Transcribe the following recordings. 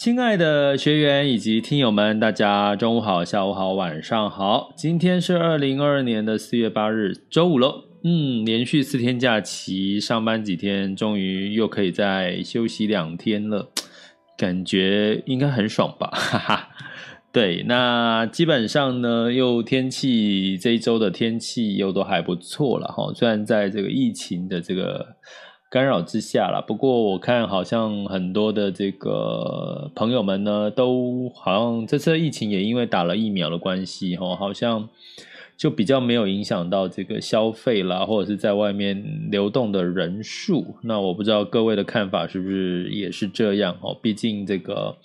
亲爱的学员以及听友们，大家中午好、下午好、晚上好。今天是二零二二年的四月八日，周五喽。嗯，连续四天假期，上班几天，终于又可以再休息两天了，感觉应该很爽吧？哈哈。对，那基本上呢，又天气这一周的天气又都还不错了哈。虽然在这个疫情的这个。干扰之下啦，不过我看好像很多的这个朋友们呢，都好像这次疫情也因为打了疫苗的关系，哈，好像就比较没有影响到这个消费啦，或者是在外面流动的人数。那我不知道各位的看法是不是也是这样哦？毕竟这个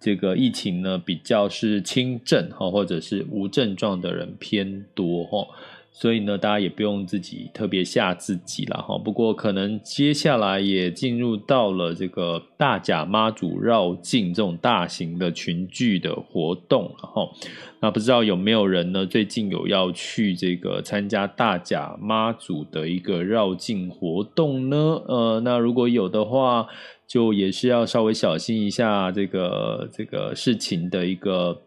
这个疫情呢，比较是轻症，或者是无症状的人偏多哈。所以呢，大家也不用自己特别吓自己了哈。不过，可能接下来也进入到了这个大甲妈祖绕境这种大型的群聚的活动哈。那不知道有没有人呢？最近有要去这个参加大甲妈祖的一个绕境活动呢？呃，那如果有的话，就也是要稍微小心一下这个这个事情的一个。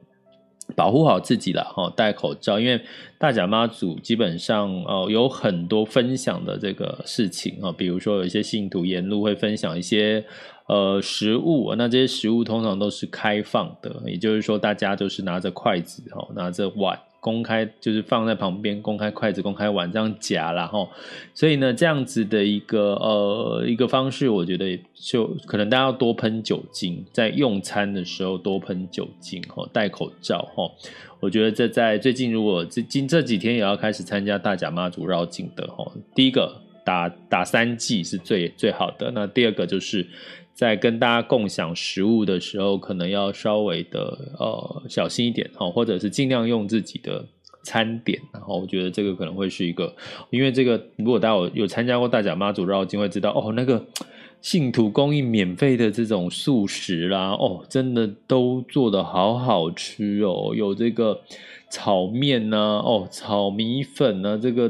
保护好自己了哈，戴口罩，因为大甲妈祖基本上哦有很多分享的这个事情啊，比如说有一些信徒沿路会分享一些呃食物，那这些食物通常都是开放的，也就是说大家都是拿着筷子哈，拿着碗。公开就是放在旁边，公开筷子、公开碗这样夹啦齁，所以呢，这样子的一个呃一个方式，我觉得就可能大家要多喷酒精，在用餐的时候多喷酒精齁，戴口罩齁。我觉得这在最近，如果这今这几天也要开始参加大甲妈祖绕境的齁，第一个打打三剂是最最好的，那第二个就是。在跟大家共享食物的时候，可能要稍微的呃小心一点哈，或者是尽量用自己的餐点。然后我觉得这个可能会是一个，因为这个如果大家有有参加过大甲妈祖绕境，会知道哦，那个信徒供应免费的这种素食啦，哦，真的都做得好好吃哦，有这个炒面呐，哦，炒米粉呐，这个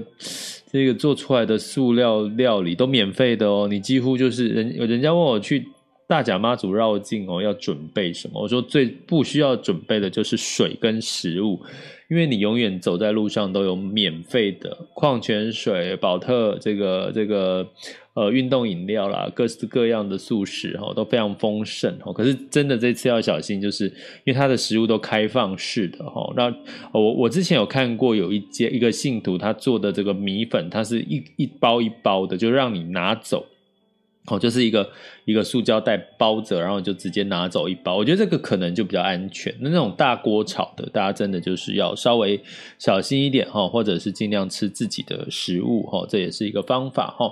这个做出来的素料料理都免费的哦，你几乎就是人人家问我去。大甲妈祖绕境哦，要准备什么？我说最不需要准备的就是水跟食物，因为你永远走在路上都有免费的矿泉水、宝特这个这个呃运动饮料啦，各式各样的素食哈都非常丰盛哦。可是真的这次要小心，就是因为它的食物都开放式的哈。那我我之前有看过有一间一个信徒他做的这个米粉，它是一一包一包的，就让你拿走。哦，就是一个一个塑胶袋包着，然后就直接拿走一包。我觉得这个可能就比较安全。那那种大锅炒的，大家真的就是要稍微小心一点哈，或者是尽量吃自己的食物哈，这也是一个方法哈。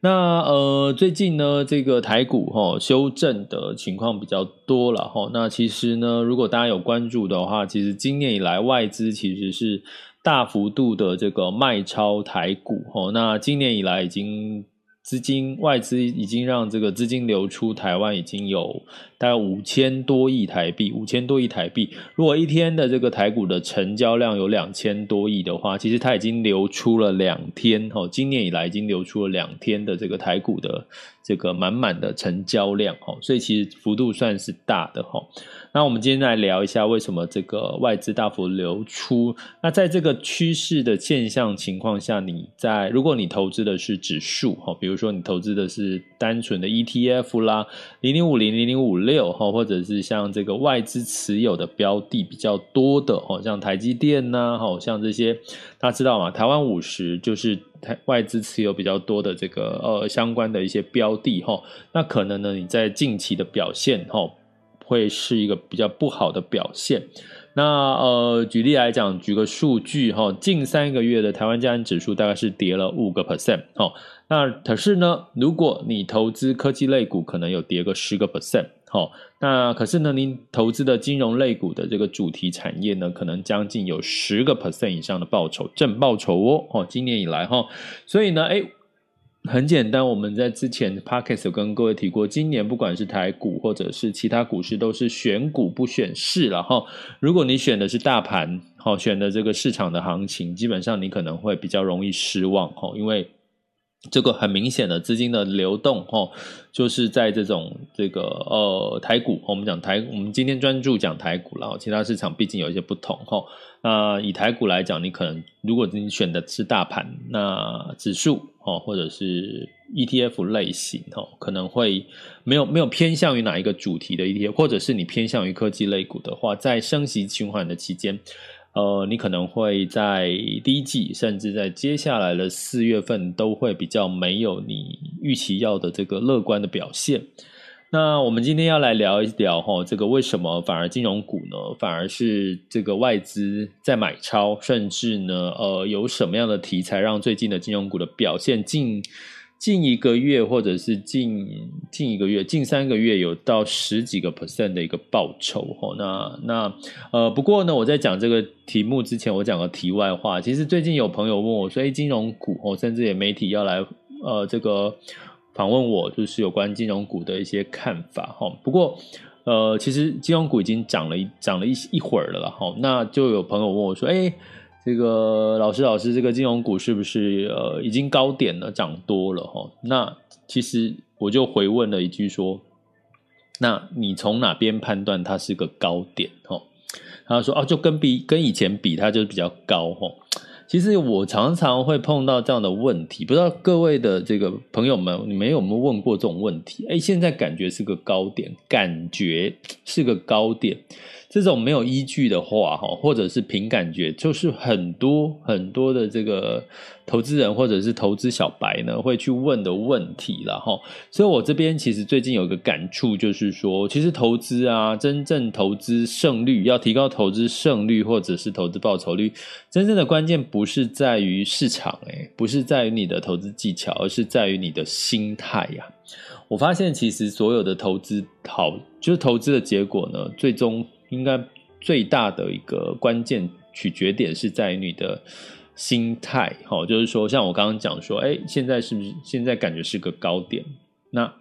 那呃，最近呢，这个台股哈修正的情况比较多了哈。那其实呢，如果大家有关注的话，其实今年以来外资其实是大幅度的这个卖超台股哈。那今年以来已经。资金外资已经让这个资金流出台湾已经有大概五千多亿台币，五千多亿台币。如果一天的这个台股的成交量有两千多亿的话，其实它已经流出了两天哦，今年以来已经流出了两天的这个台股的这个满满的成交量哦，所以其实幅度算是大的哈。那我们今天来聊一下为什么这个外资大幅流出。那在这个趋势的现象情况下，你在如果你投资的是指数哈，比如说你投资的是单纯的 ETF 啦，零零五零零零五六哈，或者是像这个外资持有的标的比较多的哦，像台积电呐，好，像这些大家知道吗？台湾五十就是台外资持有比较多的这个呃相关的一些标的哈，那可能呢你在近期的表现哈。会是一个比较不好的表现。那呃，举例来讲，举个数据哈，近三个月的台湾加权指数大概是跌了五个 percent 哈。那可是呢，如果你投资科技类股，可能有跌个十个 percent 哈。那可是呢，您投资的金融类股的这个主题产业呢，可能将近有十个 percent 以上的报酬，正报酬哦。哦，今年以来哈，所以呢，哎。很简单，我们在之前 podcast 有跟各位提过，今年不管是台股或者是其他股市，都是选股不选市了哈。如果你选的是大盘，好选的这个市场的行情，基本上你可能会比较容易失望哈，因为这个很明显的资金的流动，就是在这种这个呃台股，我们讲台，我们今天专注讲台股了，其他市场毕竟有一些不同哈。那以台股来讲，你可能如果你选的是大盘，那指数哦，或者是 ETF 类型哦，可能会没有没有偏向于哪一个主题的 ETF，或者是你偏向于科技类股的话，在升息循环的期间，呃，你可能会在第一季，甚至在接下来的四月份，都会比较没有你预期要的这个乐观的表现。那我们今天要来聊一聊哈，这个为什么反而金融股呢，反而是这个外资在买超，甚至呢，呃，有什么样的题材让最近的金融股的表现近近一个月，或者是近近一个月、近三个月有到十几个 percent 的一个报酬哈？那那呃，不过呢，我在讲这个题目之前，我讲个题外话，其实最近有朋友问我说，哎，金融股哦，甚至也媒体要来呃这个。访问我就是有关金融股的一些看法哈，不过呃，其实金融股已经涨了一涨了一一会儿了哈，那就有朋友问我说，哎，这个老师老师，这个金融股是不是呃已经高点了，涨多了哈？那其实我就回问了一句说，那你从哪边判断它是个高点哈？他说哦，就跟比跟以前比，它就比较高哈。其实我常常会碰到这样的问题，不知道各位的这个朋友们，你们有没有问过这种问题？哎，现在感觉是个高点，感觉是个高点。这种没有依据的话，哈，或者是凭感觉，就是很多很多的这个投资人或者是投资小白呢，会去问的问题了，哈。所以我这边其实最近有一个感触，就是说，其实投资啊，真正投资胜率，要提高投资胜率或者是投资报酬率，真正的关键不是在于市场，诶，不是在于你的投资技巧，而是在于你的心态呀。我发现其实所有的投资好，就是投资的结果呢，最终。应该最大的一个关键取决点是在于你的心态，好，就是说，像我刚刚讲说，哎，现在是不是现在感觉是个高点？那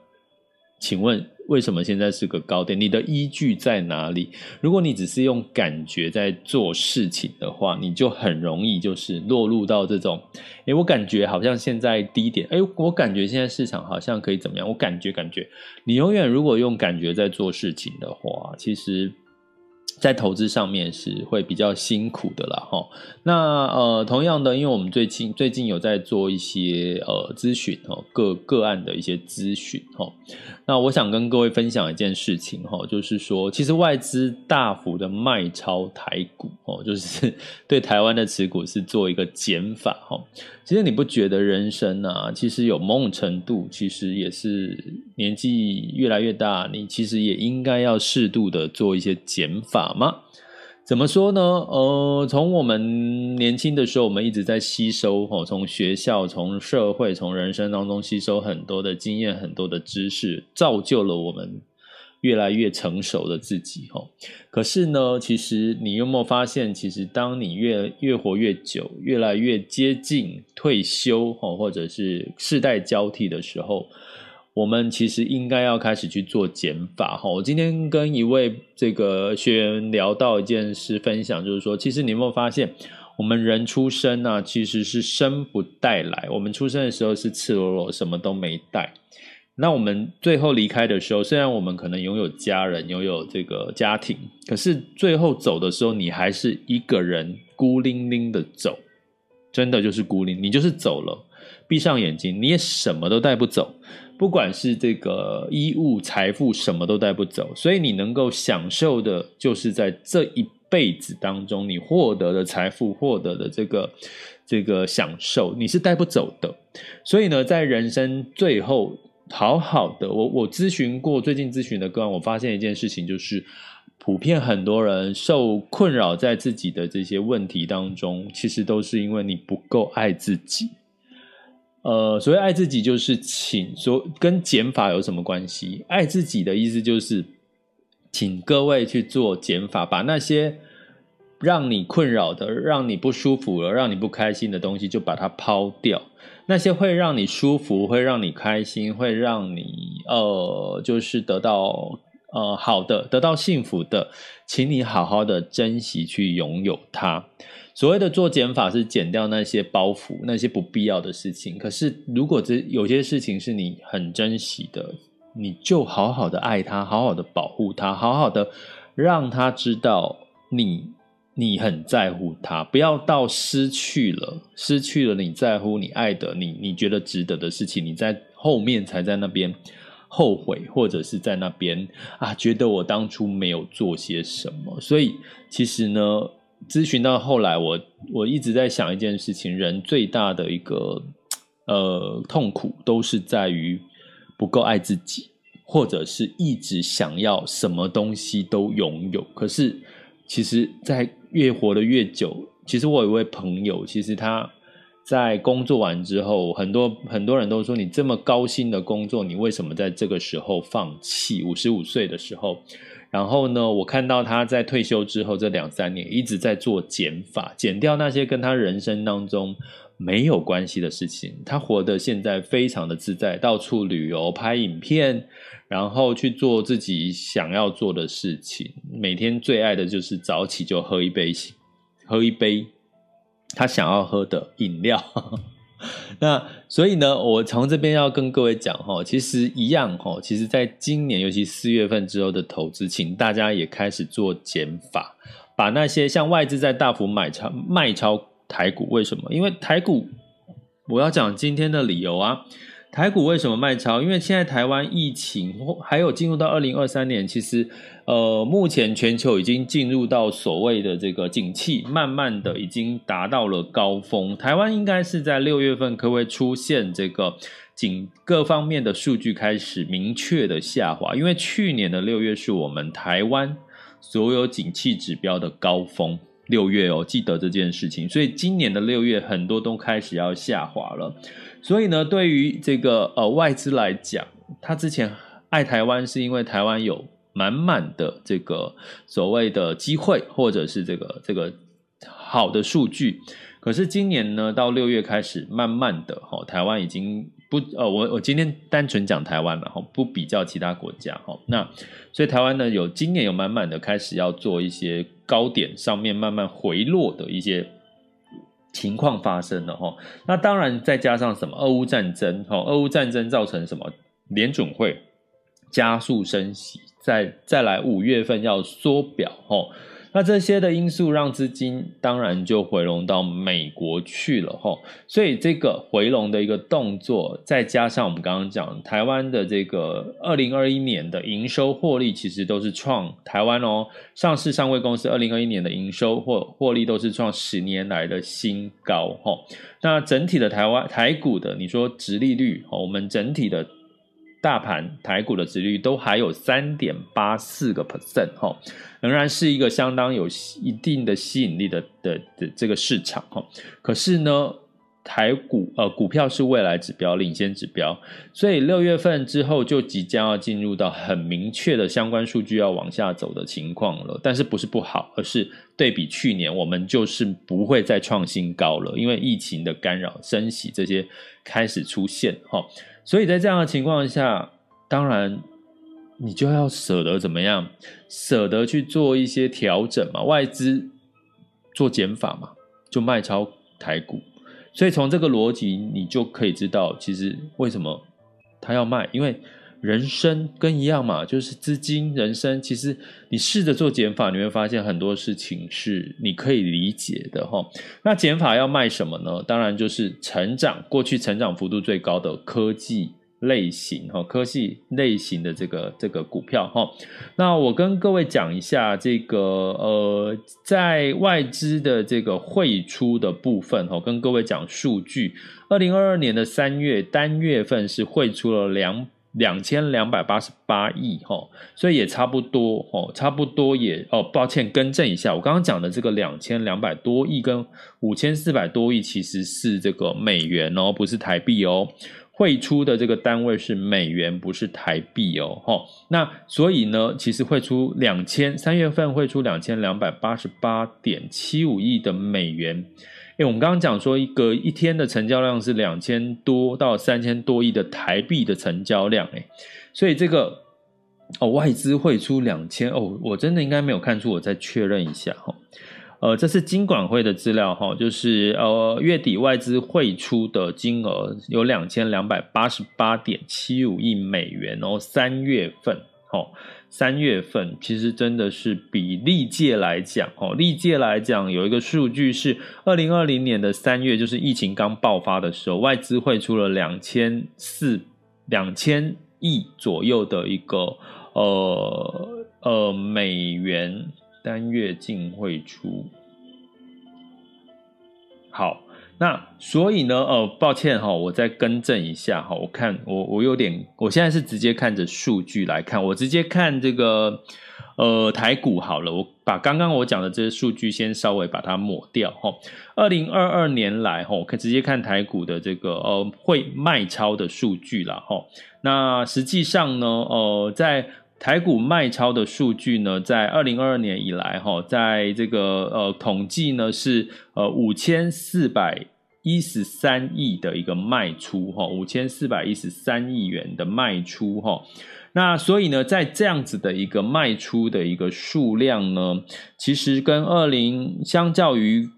请问为什么现在是个高点？你的依据在哪里？如果你只是用感觉在做事情的话，你就很容易就是落入到这种，哎，我感觉好像现在低点，哎，我感觉现在市场好像可以怎么样？我感觉感觉，你永远如果用感觉在做事情的话，其实。在投资上面是会比较辛苦的啦，哈。那呃，同样的，因为我们最近最近有在做一些呃咨询哦，个个案的一些咨询哈。那我想跟各位分享一件事情哈，就是说，其实外资大幅的卖超台股哦，就是对台湾的持股是做一个减法哈。其实你不觉得人生啊，其实有某种程度，其实也是年纪越来越大，你其实也应该要适度的做一些减法吗？怎么说呢？呃，从我们年轻的时候，我们一直在吸收哈，从学校、从社会、从人生当中吸收很多的经验、很多的知识，造就了我们。越来越成熟的自己，可是呢，其实你有没有发现，其实当你越越活越久，越来越接近退休，或者是世代交替的时候，我们其实应该要开始去做减法。哈我今天跟一位这个学员聊到一件事，分享就是说，其实你有没有发现，我们人出生呢，其实是生不带来，我们出生的时候是赤裸裸，什么都没带。那我们最后离开的时候，虽然我们可能拥有家人，拥有这个家庭，可是最后走的时候，你还是一个人孤零零的走，真的就是孤零，你就是走了，闭上眼睛，你也什么都带不走，不管是这个衣物、财富，什么都带不走，所以你能够享受的，就是在这一辈子当中，你获得的财富，获得的这个这个享受，你是带不走的。所以呢，在人生最后。好好的，我我咨询过最近咨询的个案，我发现一件事情，就是普遍很多人受困扰在自己的这些问题当中，其实都是因为你不够爱自己。呃，所谓爱自己，就是请说跟减法有什么关系？爱自己的意思就是，请各位去做减法，把那些让你困扰的、让你不舒服了、让你不开心的东西，就把它抛掉。那些会让你舒服、会让你开心、会让你呃，就是得到呃好的、得到幸福的，请你好好的珍惜去拥有它。所谓的做减法是减掉那些包袱、那些不必要的事情。可是如果这有些事情是你很珍惜的，你就好好的爱它，好好的保护它，好好的让它知道你。你很在乎他，不要到失去了，失去了你在乎、你爱的、你你觉得值得的事情，你在后面才在那边后悔，或者是在那边啊，觉得我当初没有做些什么。所以其实呢，咨询到后来我，我一直在想一件事情：人最大的一个呃痛苦，都是在于不够爱自己，或者是一直想要什么东西都拥有，可是。其实，在越活得越久，其实我有一位朋友，其实他在工作完之后，很多很多人都说，你这么高薪的工作，你为什么在这个时候放弃？五十五岁的时候，然后呢，我看到他在退休之后这两三年一直在做减法，减掉那些跟他人生当中没有关系的事情。他活得现在非常的自在，到处旅游、拍影片。然后去做自己想要做的事情，每天最爱的就是早起就喝一杯，喝一杯他想要喝的饮料。那所以呢，我从这边要跟各位讲哈，其实一样哈，其实在今年，尤其四月份之后的投资，请大家也开始做减法，把那些像外资在大幅买超卖超台股，为什么？因为台股，我要讲今天的理由啊。台股为什么卖超？因为现在台湾疫情还有进入到二零二三年，其实呃，目前全球已经进入到所谓的这个景气，慢慢的已经达到了高峰。台湾应该是在六月份可不可以出现这个景各方面的数据开始明确的下滑？因为去年的六月是我们台湾所有景气指标的高峰，六月哦，记得这件事情。所以今年的六月很多都开始要下滑了。所以呢，对于这个呃外资来讲，他之前爱台湾是因为台湾有满满的这个所谓的机会，或者是这个这个好的数据。可是今年呢，到六月开始，慢慢的哈、哦，台湾已经不呃，我我今天单纯讲台湾了哈，不比较其他国家哈。那所以台湾呢，有今年有满满的开始要做一些高点上面慢慢回落的一些。情况发生了哈，那当然再加上什么？俄乌战争哈，俄乌战争造成什么？联准会加速升息，再再来五月份要缩表哈。那这些的因素让资金当然就回笼到美国去了哈，所以这个回笼的一个动作，再加上我们刚刚讲台湾的这个二零二一年的营收获利，其实都是创台湾哦上市上柜公司二零二一年的营收或获利都是创十年来的新高哈。那整体的台湾台股的你说殖利率，我们整体的。大盘台股的值率都还有三点八四个 percent 哈，仍然是一个相当有一定的吸引力的的的这个市场哈。可是呢，台股呃股票是未来指标、领先指标，所以六月份之后就即将要进入到很明确的相关数据要往下走的情况了。但是不是不好，而是对比去年，我们就是不会再创新高了，因为疫情的干扰、升息这些开始出现哈。所以在这样的情况下，当然你就要舍得怎么样？舍得去做一些调整嘛，外资做减法嘛，就卖超台股。所以从这个逻辑，你就可以知道，其实为什么他要卖，因为人生跟一样嘛，就是资金、人生。其实你试着做减法，你会发现很多事情是你可以理解的哈。那减法要卖什么呢？当然就是成长，过去成长幅度最高的科技。类型哈，科技类型的这个这个股票哈，那我跟各位讲一下这个呃，在外资的这个汇出的部分哈，跟各位讲数据，二零二二年的三月单月份是汇出了两两千两百八十八亿哈，所以也差不多哦，差不多也哦，抱歉更正一下，我刚刚讲的这个两千两百多亿跟五千四百多亿其实是这个美元哦，不是台币哦。汇出的这个单位是美元，不是台币哦，那所以呢，其实汇出两千三月份汇出两千两百八十八点七五亿的美元。诶，我们刚刚讲说一个一天的成交量是两千多到三千多亿的台币的成交量，诶，所以这个哦外资汇出两千哦，我真的应该没有看出，我再确认一下哈。呃，这是金管会的资料哈，就是呃月底外资汇出的金额有两千两百八十八点七五亿美元哦，三月份哦，三月份其实真的是比历届来讲哦，历届来讲有一个数据是二零二零年的三月，就是疫情刚爆发的时候，外资汇出了两千四两千亿左右的一个呃呃美元。单月净汇出，好，那所以呢，呃，抱歉哈，我再更正一下哈，我看我我有点，我现在是直接看着数据来看，我直接看这个呃台股好了，我把刚刚我讲的这些数据先稍微把它抹掉哈。二零二二年来哈，可直接看台股的这个呃会卖超的数据了哈。那实际上呢，呃，在台股卖超的数据呢，在二零二二年以来，哈，在这个呃统计呢是呃五千四百一十三亿的一个卖出，哈，五千四百一十三亿元的卖出，哈。那所以呢，在这样子的一个卖出的一个数量呢，其实跟二零相较于。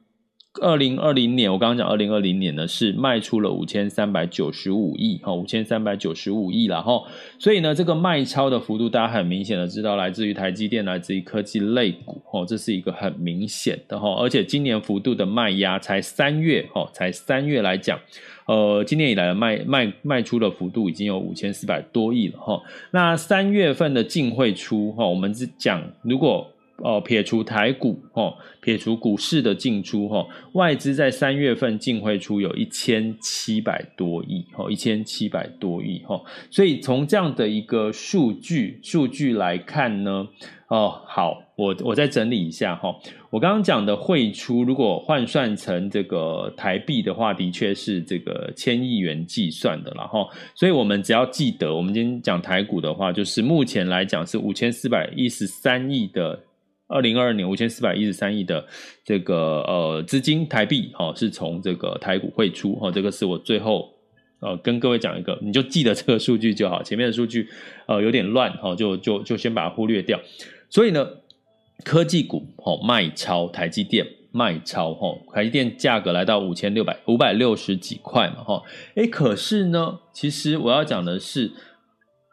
二零二零年，我刚刚讲二零二零年呢，是卖出了五千三百九十五亿，哈，五千三百九十五亿了，哈，所以呢，这个卖超的幅度，大家很明显的知道，来自于台积电，来自于科技类股，哈，这是一个很明显的，哈，而且今年幅度的卖压才三月，哈，才三月来讲，呃，今年以来的卖卖卖出的幅度已经有五千四百多亿了，哈，那三月份的净汇出，哈，我们是讲如果。哦，撇除台股，哦，撇除股市的进出，哈，外资在三月份净汇出有一千七百多亿，哦，一千七百多亿，哈，所以从这样的一个数据数据来看呢，哦，好，我我再整理一下，哈，我刚刚讲的汇出，如果换算成这个台币的话，的确是这个千亿元计算的了，哈，所以我们只要记得，我们今天讲台股的话，就是目前来讲是五千四百一十三亿的。二零二二年五千四百一十三亿的这个呃资金台币哈、哦，是从这个台股汇出哈、哦，这个是我最后呃跟各位讲一个，你就记得这个数据就好，前面的数据呃有点乱哈、哦，就就就先把它忽略掉。所以呢，科技股哦卖超台积电卖超哈、台积电价格来到五千六百五百六十几块嘛哈，哎、可是呢，其实我要讲的是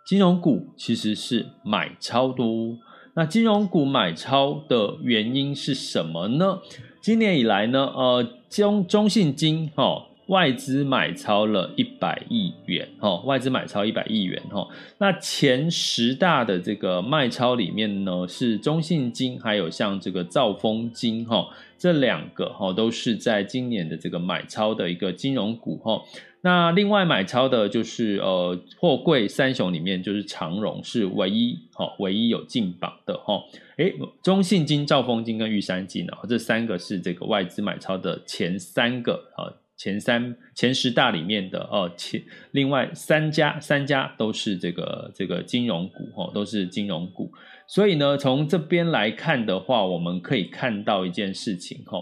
金融股其实是买超多。那金融股买超的原因是什么呢？今年以来呢，呃，中中信金哈、外资买超了一百亿元哈、外资买超一百亿元哈、那前十大的这个卖超里面呢，是中信金，还有像这个兆丰金哈、这两个哈、都是在今年的这个买超的一个金融股哈。那另外买超的就是呃货柜三雄里面就是长荣是唯一哈、唯一有进榜的哈，诶、中信金、兆丰金跟玉山金啊、哦、这三个是这个外资买超的前三个啊、前三前十大里面的哦前另外三家三家都是这个这个金融股哈、哦、都是金融股，所以呢从这边来看的话，我们可以看到一件事情哈。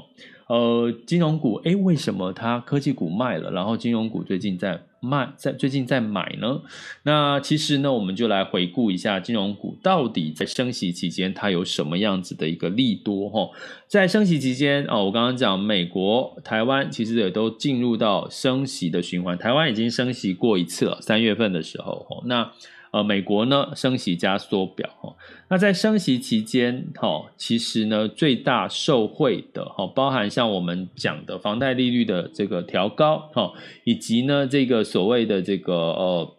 呃，金融股，诶，为什么它科技股卖了，然后金融股最近在卖，在最近在买呢？那其实呢，我们就来回顾一下金融股到底在升息期间它有什么样子的一个利多哈。在升息期间哦，我刚刚讲美国、台湾其实也都进入到升息的循环，台湾已经升息过一次了，三月份的时候哈。那呃，美国呢，升息加缩表哈，那在升息期间哈，其实呢，最大受惠的哈，包含像我们讲的房贷利率的这个调高哈，以及呢这个所谓的这个呃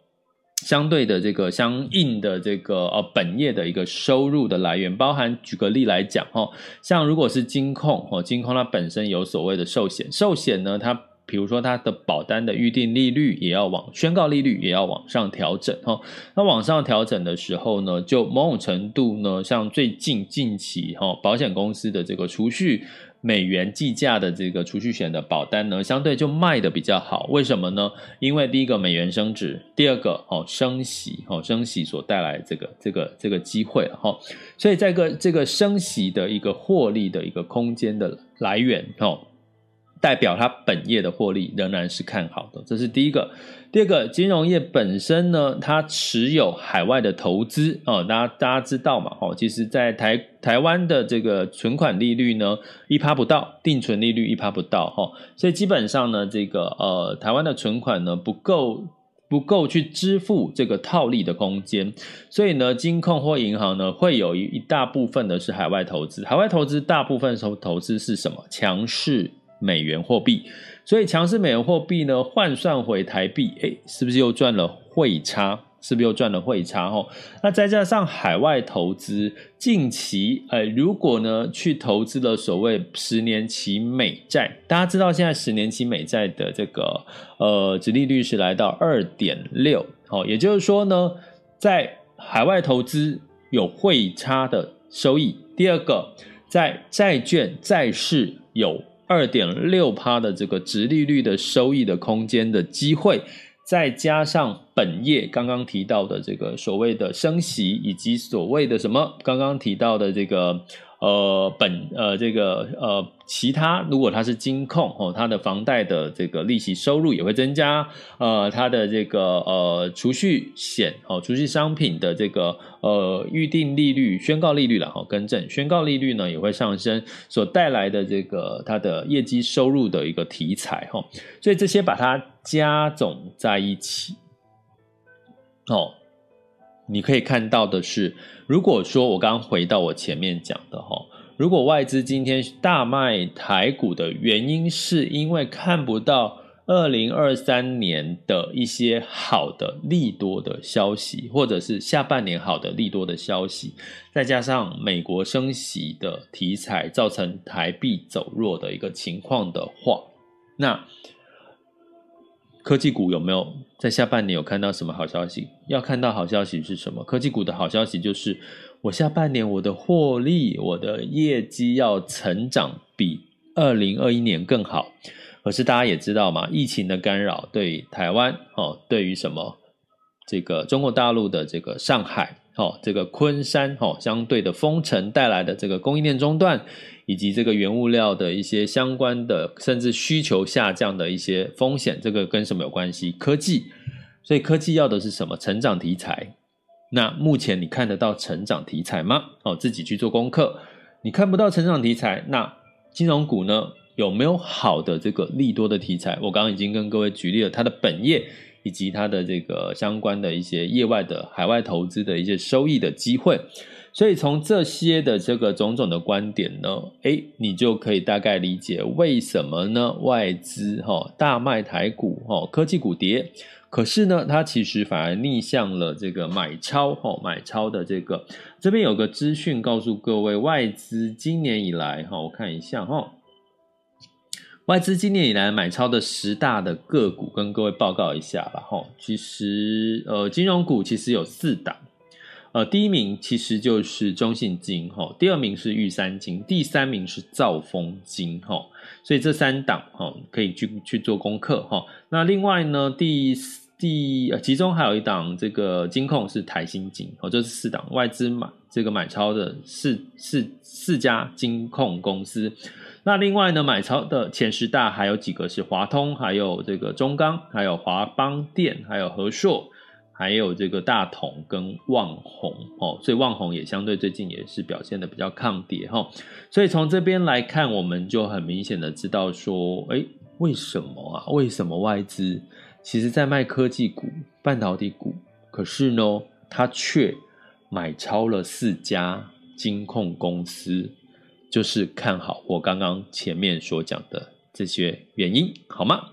相对的这个相应的这个呃本业的一个收入的来源，包含举个例来讲哈，像如果是金控哦，金控它本身有所谓的寿险，寿险呢它。比如说，它的保单的预定利率也要往宣告利率也要往上调整哈。那往上调整的时候呢，就某种程度呢，像最近近期哈，保险公司的这个储蓄美元计价的这个储蓄险的保单呢，相对就卖得比较好。为什么呢？因为第一个美元升值，第二个哦升息哦升息所带来这个这个这个机会哈。所以在个这个升息的一个获利的一个空间的来源哈。代表它本业的获利仍然是看好的，这是第一个。第二个，金融业本身呢，它持有海外的投资哦，大家大家知道嘛？哦，其实，在台台湾的这个存款利率呢，一趴不到，定存利率一趴不到哈，所以基本上呢，这个呃，台湾的存款呢不够不够去支付这个套利的空间，所以呢，金控或银行呢会有一一大部分的是海外投资，海外投资大部分投投资是什么？强势。美元货币，所以强势美元货币呢，换算回台币，哎，是不是又赚了汇差？是不是又赚了汇差？哦，那再加上海外投资，近期，呃，如果呢去投资了所谓十年期美债，大家知道现在十年期美债的这个呃殖利率是来到二点六，哦，也就是说呢，在海外投资有汇差的收益。第二个，在债券债市有。二点六趴的这个殖利率的收益的空间的机会，再加上本页刚刚提到的这个所谓的升息，以及所谓的什么刚刚提到的这个。呃，本呃，这个呃，其他如果它是金控哦，它的房贷的这个利息收入也会增加。呃，它的这个呃储蓄险哦，储蓄商品的这个呃预定利率、宣告利率了哈，更正宣告利率呢也会上升，所带来的这个它的业绩收入的一个题材哈，所以这些把它加总在一起，哦。你可以看到的是，如果说我刚回到我前面讲的哈，如果外资今天大卖台股的原因，是因为看不到二零二三年的一些好的利多的消息，或者是下半年好的利多的消息，再加上美国升息的题材造成台币走弱的一个情况的话，那。科技股有没有在下半年有看到什么好消息？要看到好消息是什么？科技股的好消息就是，我下半年我的获利、我的业绩要成长比二零二一年更好。可是大家也知道嘛，疫情的干扰对台湾哦，对于什么这个中国大陆的这个上海哦，这个昆山哦，相对的封城带来的这个供应链中断。以及这个原物料的一些相关的，甚至需求下降的一些风险，这个跟什么有关系？科技，所以科技要的是什么？成长题材。那目前你看得到成长题材吗？哦，自己去做功课。你看不到成长题材，那金融股呢？有没有好的这个利多的题材？我刚刚已经跟各位举例了它的本业，以及它的这个相关的一些业外的海外投资的一些收益的机会。所以从这些的这个种种的观点呢，诶，你就可以大概理解为什么呢？外资哈大卖台股哈，科技股跌，可是呢，它其实反而逆向了这个买超哈，买超的这个这边有个资讯告诉各位，外资今年以来哈，我看一下哈，外资今年以来买超的十大的个股，跟各位报告一下吧哈。其实呃，金融股其实有四档。呃，第一名其实就是中信金哈，第二名是玉山金，第三名是兆丰金哈，所以这三档哈可以去去做功课哈。那另外呢，第第，其中还有一档这个金控是台新金哦，这是四档外资买这个买超的四四四家金控公司。那另外呢，买超的前十大还有几个是华通，还有这个中钢，还有华邦电，还有和硕。还有这个大同跟旺宏哦，所以旺宏也相对最近也是表现的比较抗跌哈，所以从这边来看，我们就很明显的知道说，哎，为什么啊？为什么外资其实在卖科技股、半导体股，可是呢，他却买超了四家金控公司，就是看好我刚刚前面所讲的这些原因，好吗？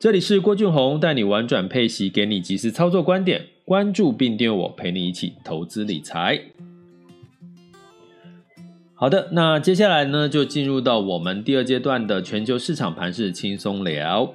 这里是郭俊宏，带你玩转配息，给你及时操作观点。关注并订阅我，陪你一起投资理财。好的，那接下来呢，就进入到我们第二阶段的全球市场盘势轻松聊。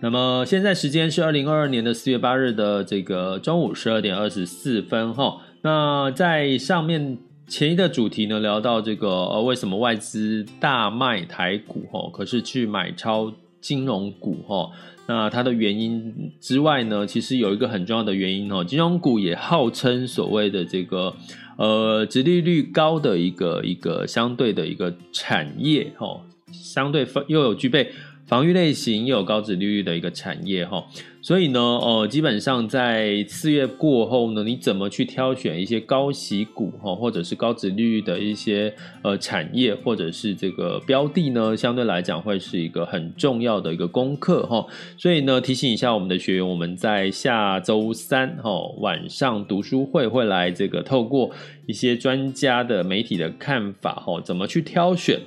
那么现在时间是二零二二年的四月八日的这个中午十二点二十四分哈。那在上面。前一个主题呢，聊到这个呃，为什么外资大卖台股哈，可是去买超金融股哈？那它的原因之外呢，其实有一个很重要的原因哦，金融股也号称所谓的这个呃，殖利率高的一个一个相对的一个产业哈，相对又有具备防御类型又有高殖利率的一个产业哈。所以呢，呃，基本上在四月过后呢，你怎么去挑选一些高息股哈，或者是高殖利率的一些呃产业，或者是这个标的呢？相对来讲会是一个很重要的一个功课哈。所以呢，提醒一下我们的学员，我们在下周三哈晚上读书会会来这个透过一些专家的媒体的看法哈，怎么去挑选。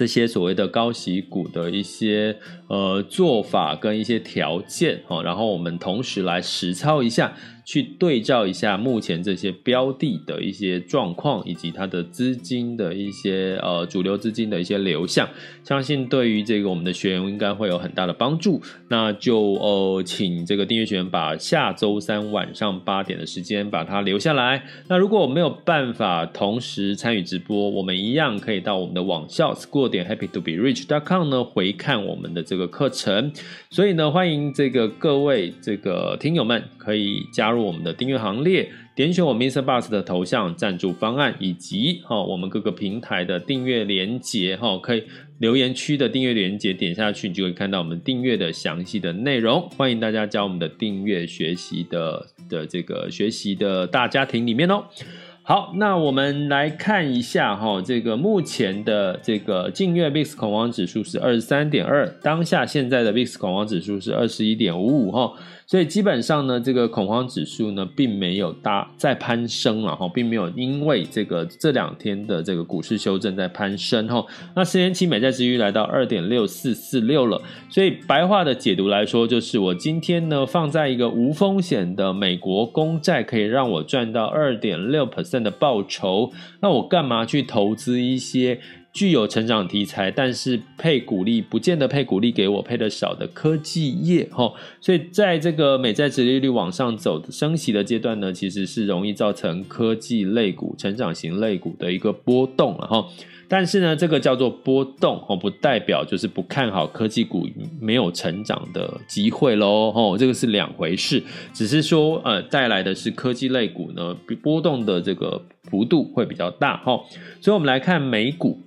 这些所谓的高息股的一些呃做法跟一些条件哈，然后我们同时来实操一下。去对照一下目前这些标的的一些状况，以及它的资金的一些呃主流资金的一些流向，相信对于这个我们的学员应该会有很大的帮助。那就呃请这个订阅学员把下周三晚上八点的时间把它留下来。那如果我没有办法同时参与直播，我们一样可以到我们的网校 school 点 happy to be rich dot com 呢回看我们的这个课程。所以呢，欢迎这个各位这个听友们可以加入。我们的订阅行列，点选我 MixerBox 的头像赞助方案，以及哈我们各个平台的订阅连接哈，可以留言区的订阅连接点下去，你就会看到我们订阅的详细的内容。欢迎大家加我们的订阅学习的的这个学习的大家庭里面哦。好，那我们来看一下哈，这个目前的这个近月 VIX 恐慌指数是二十三点二，当下现在的 VIX 恐慌指数是二十一点五五哈。所以基本上呢，这个恐慌指数呢，并没有大在攀升了哈，并没有因为这个这两天的这个股市修正在攀升哈。那十年期美债殖率来到二点六四四六了，所以白话的解读来说，就是我今天呢放在一个无风险的美国公债，可以让我赚到二点六 percent 的报酬，那我干嘛去投资一些？具有成长题材，但是配股利不见得配股利给我配的少的科技业哈，所以在这个美债殖利率往上走升息的阶段呢，其实是容易造成科技类股、成长型类股的一个波动了哈。但是呢，这个叫做波动哦，不代表就是不看好科技股没有成长的机会喽哦，这个是两回事，只是说呃带来的是科技类股呢波动的这个幅度会比较大哈，所以我们来看美股。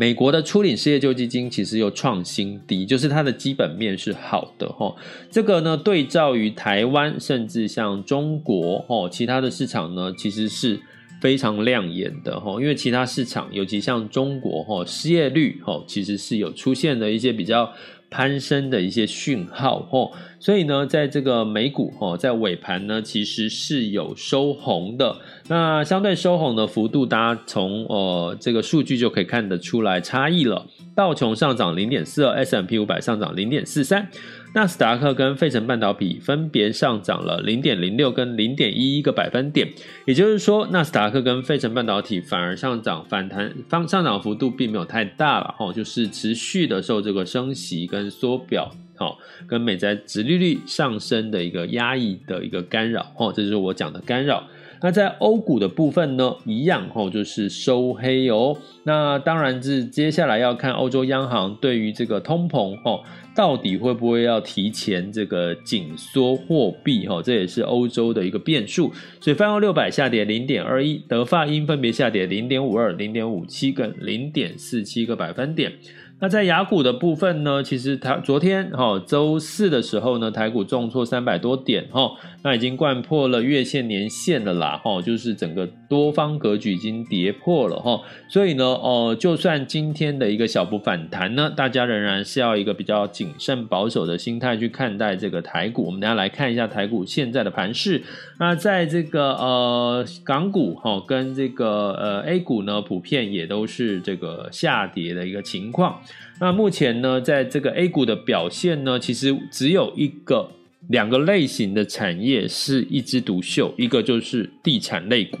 美国的初领失业救济金其实又创新低，就是它的基本面是好的哈。这个呢，对照于台湾，甚至像中国哦，其他的市场呢，其实是非常亮眼的哈。因为其他市场，尤其像中国哈，失业率哈，其实是有出现的一些比较。攀升的一些讯号吼，所以呢，在这个美股哦，在尾盘呢，其实是有收红的。那相对收红的幅度，大家从呃这个数据就可以看得出来差异了。道琼上涨零点四二，S&P 五百上涨零点四三。纳斯达克跟费城半导体分别上涨了零点零六跟零点一一个百分点，也就是说，纳斯达克跟费城半导体反而上涨反弹方上涨幅度并没有太大了哈，就是持续的受这个升息跟缩表哈，跟美债殖利率上升的一个压抑的一个干扰哈，这就是我讲的干扰。那在欧股的部分呢，一样哦，就是收黑哦。那当然是接下来要看欧洲央行对于这个通膨哦，到底会不会要提前这个紧缩货币哈？这也是欧洲的一个变数。所以泛欧六百下跌零点二一，德法英分别下跌零点五二、零点五七跟零点四七个百分点。那在雅股的部分呢，其实它昨天哈周四的时候呢，台股重挫三百多点哈，那已经掼破了月线年线了啦哈，就是整个多方格局已经跌破了哈，所以呢，哦，就算今天的一个小幅反弹呢，大家仍然是要一个比较谨慎保守的心态去看待这个台股。我们等下来看一下台股现在的盘势。那在这个呃港股哈跟这个呃 A 股呢，普遍也都是这个下跌的一个情况。那目前呢，在这个 A 股的表现呢，其实只有一个、两个类型的产业是一枝独秀，一个就是地产类股，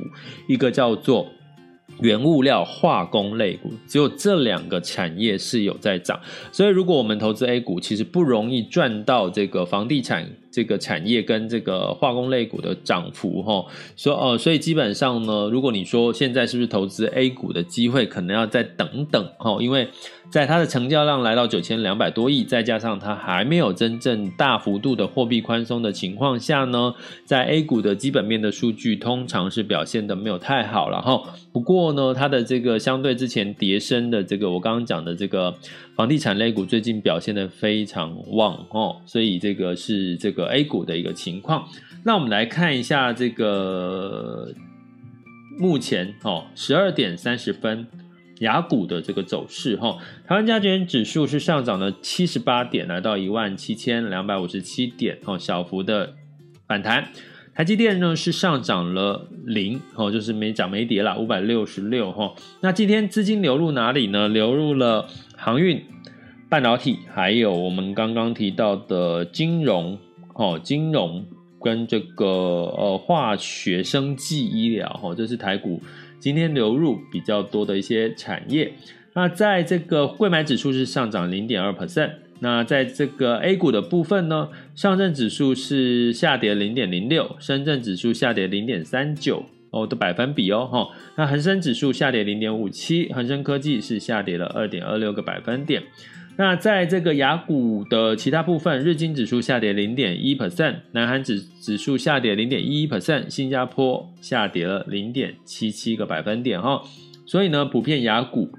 一个叫做原物料化工类股，只有这两个产业是有在涨。所以，如果我们投资 A 股，其实不容易赚到这个房地产。这个产业跟这个化工类股的涨幅，哈，所以哦，所以基本上呢，如果你说现在是不是投资 A 股的机会，可能要再等等，哈，因为在它的成交量来到九千两百多亿，再加上它还没有真正大幅度的货币宽松的情况下呢，在 A 股的基本面的数据通常是表现得没有太好了，哈。不过呢，它的这个相对之前跌升的这个我刚刚讲的这个房地产类股，最近表现得非常旺，哦，所以这个是这个。A 股的一个情况，那我们来看一下这个目前哦，十二点三十分雅股的这个走势哈。台湾加权指数是上涨了七十八点，来到一万七千两百五十七点哦，小幅的反弹。台积电呢是上涨了零哦，就是没涨没跌啦，五百六十六哈。那今天资金流入哪里呢？流入了航运、半导体，还有我们刚刚提到的金融。哦，金融跟这个呃化学、生技、医疗，哈，这是台股今天流入比较多的一些产业。那在这个柜买指数是上涨零点二 percent。那在这个 A 股的部分呢，上证指数是下跌零点零六，深圳指数下跌零点三九哦的百分比哦，哈。那恒生指数下跌零点五七，恒生科技是下跌了二点二六个百分点。那在这个雅股的其他部分，日经指数下跌零点一 percent，南韩指指数下跌零点一一 percent，新加坡下跌了零点七七个百分点哈，所以呢，普遍雅股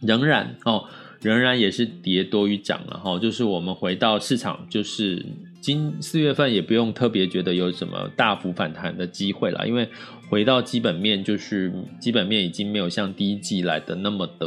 仍然哦，仍然也是跌多于涨了哈，就是我们回到市场，就是今四月份也不用特别觉得有什么大幅反弹的机会了，因为回到基本面，就是基本面已经没有像第一季来的那么的。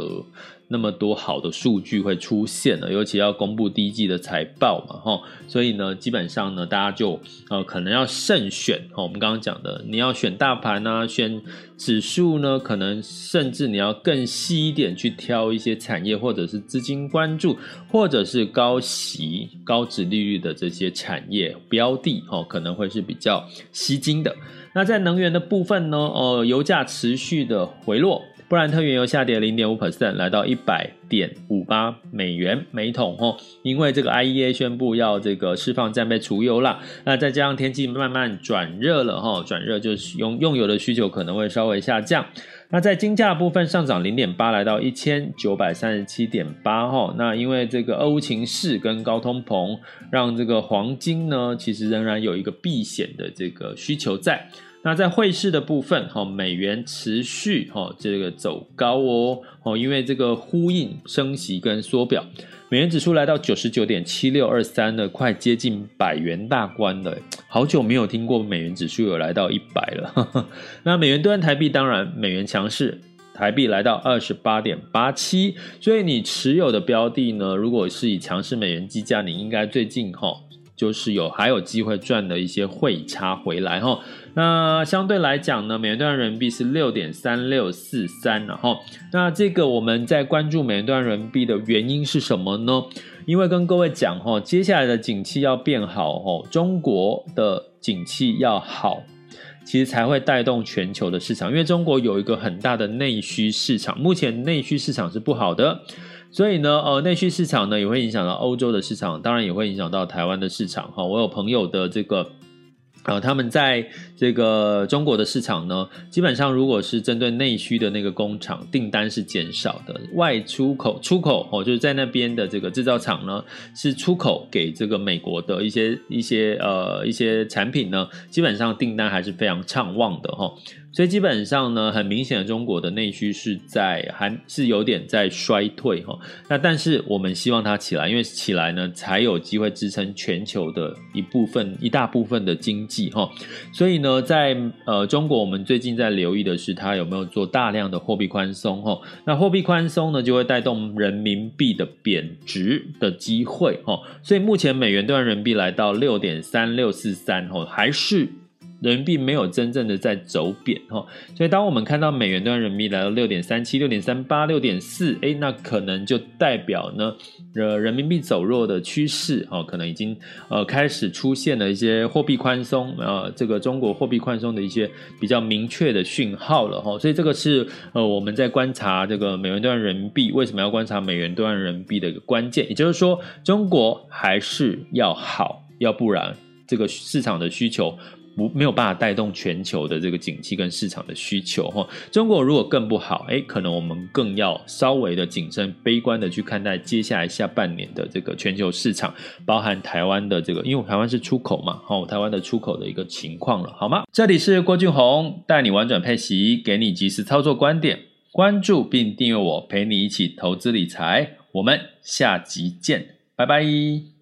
那么多好的数据会出现了，尤其要公布第一季的财报嘛，哈，所以呢，基本上呢，大家就呃可能要慎选，哈，我们刚刚讲的，你要选大盘啊，选指数呢，可能甚至你要更细一点去挑一些产业或者是资金关注，或者是高息、高殖利率的这些产业标的，哈，可能会是比较吸睛的。那在能源的部分呢，呃，油价持续的回落。布兰特原油下跌零点五 percent，来到一百点五八美元每桶哦。因为这个 IEA 宣布要这个释放战备储油啦，那再加上天气慢慢转热了哈，转热就是用用油的需求可能会稍微下降。那在金价部分上涨零点八，来到一千九百三十七点八哈。那因为这个俄乌情势跟高通膨，让这个黄金呢，其实仍然有一个避险的这个需求在。那在汇市的部分，哈，美元持续哈这个走高哦，哦，因为这个呼应升息跟缩表，美元指数来到九十九点七六二三了，快接近百元大关了，好久没有听过美元指数有来到一百了。那美元兑换台币，当然美元强势，台币来到二十八点八七，所以你持有的标的呢，如果是以强势美元计价，你应该最近哈。就是有还有机会赚的一些汇差回来哈，那相对来讲呢，美元兑人民币是六点三六四三，然后那这个我们在关注美元兑人民币的原因是什么呢？因为跟各位讲哈，接下来的景气要变好哈，中国的景气要好，其实才会带动全球的市场，因为中国有一个很大的内需市场，目前内需市场是不好的。所以呢，呃，内需市场呢也会影响到欧洲的市场，当然也会影响到台湾的市场哈。我有朋友的这个呃，他们在这个中国的市场呢，基本上如果是针对内需的那个工厂，订单是减少的，外出口出口哦，就是在那边的这个制造厂呢，是出口给这个美国的一些一些呃一些产品呢，基本上订单还是非常畅旺的哈。所以基本上呢，很明显的，中国的内需是在还是有点在衰退哈。那但是我们希望它起来，因为起来呢，才有机会支撑全球的一部分一大部分的经济哈。所以呢，在呃中国，我们最近在留意的是它有没有做大量的货币宽松哈。那货币宽松呢，就会带动人民币的贬值的机会哈。所以目前美元兑人民币来到六点三六四三哈，还是。人民币没有真正的在走贬哈，所以当我们看到美元兑人民币来到六点三七、六点三八、六点四，哎，那可能就代表呢，呃，人民币走弱的趋势哦，可能已经呃开始出现了一些货币宽松，呃，这个中国货币宽松的一些比较明确的讯号了哈，所以这个是呃我们在观察这个美元兑人民币为什么要观察美元兑人民币的一个关键，也就是说，中国还是要好，要不然这个市场的需求。不没有办法带动全球的这个景气跟市场的需求哈。中国如果更不好，诶，可能我们更要稍微的谨慎、悲观的去看待接下来下半年的这个全球市场，包含台湾的这个，因为台湾是出口嘛，哈，台湾的出口的一个情况了，好吗？这里是郭俊宏带你玩转配息，给你及时操作观点，关注并订阅我，陪你一起投资理财，我们下集见，拜拜。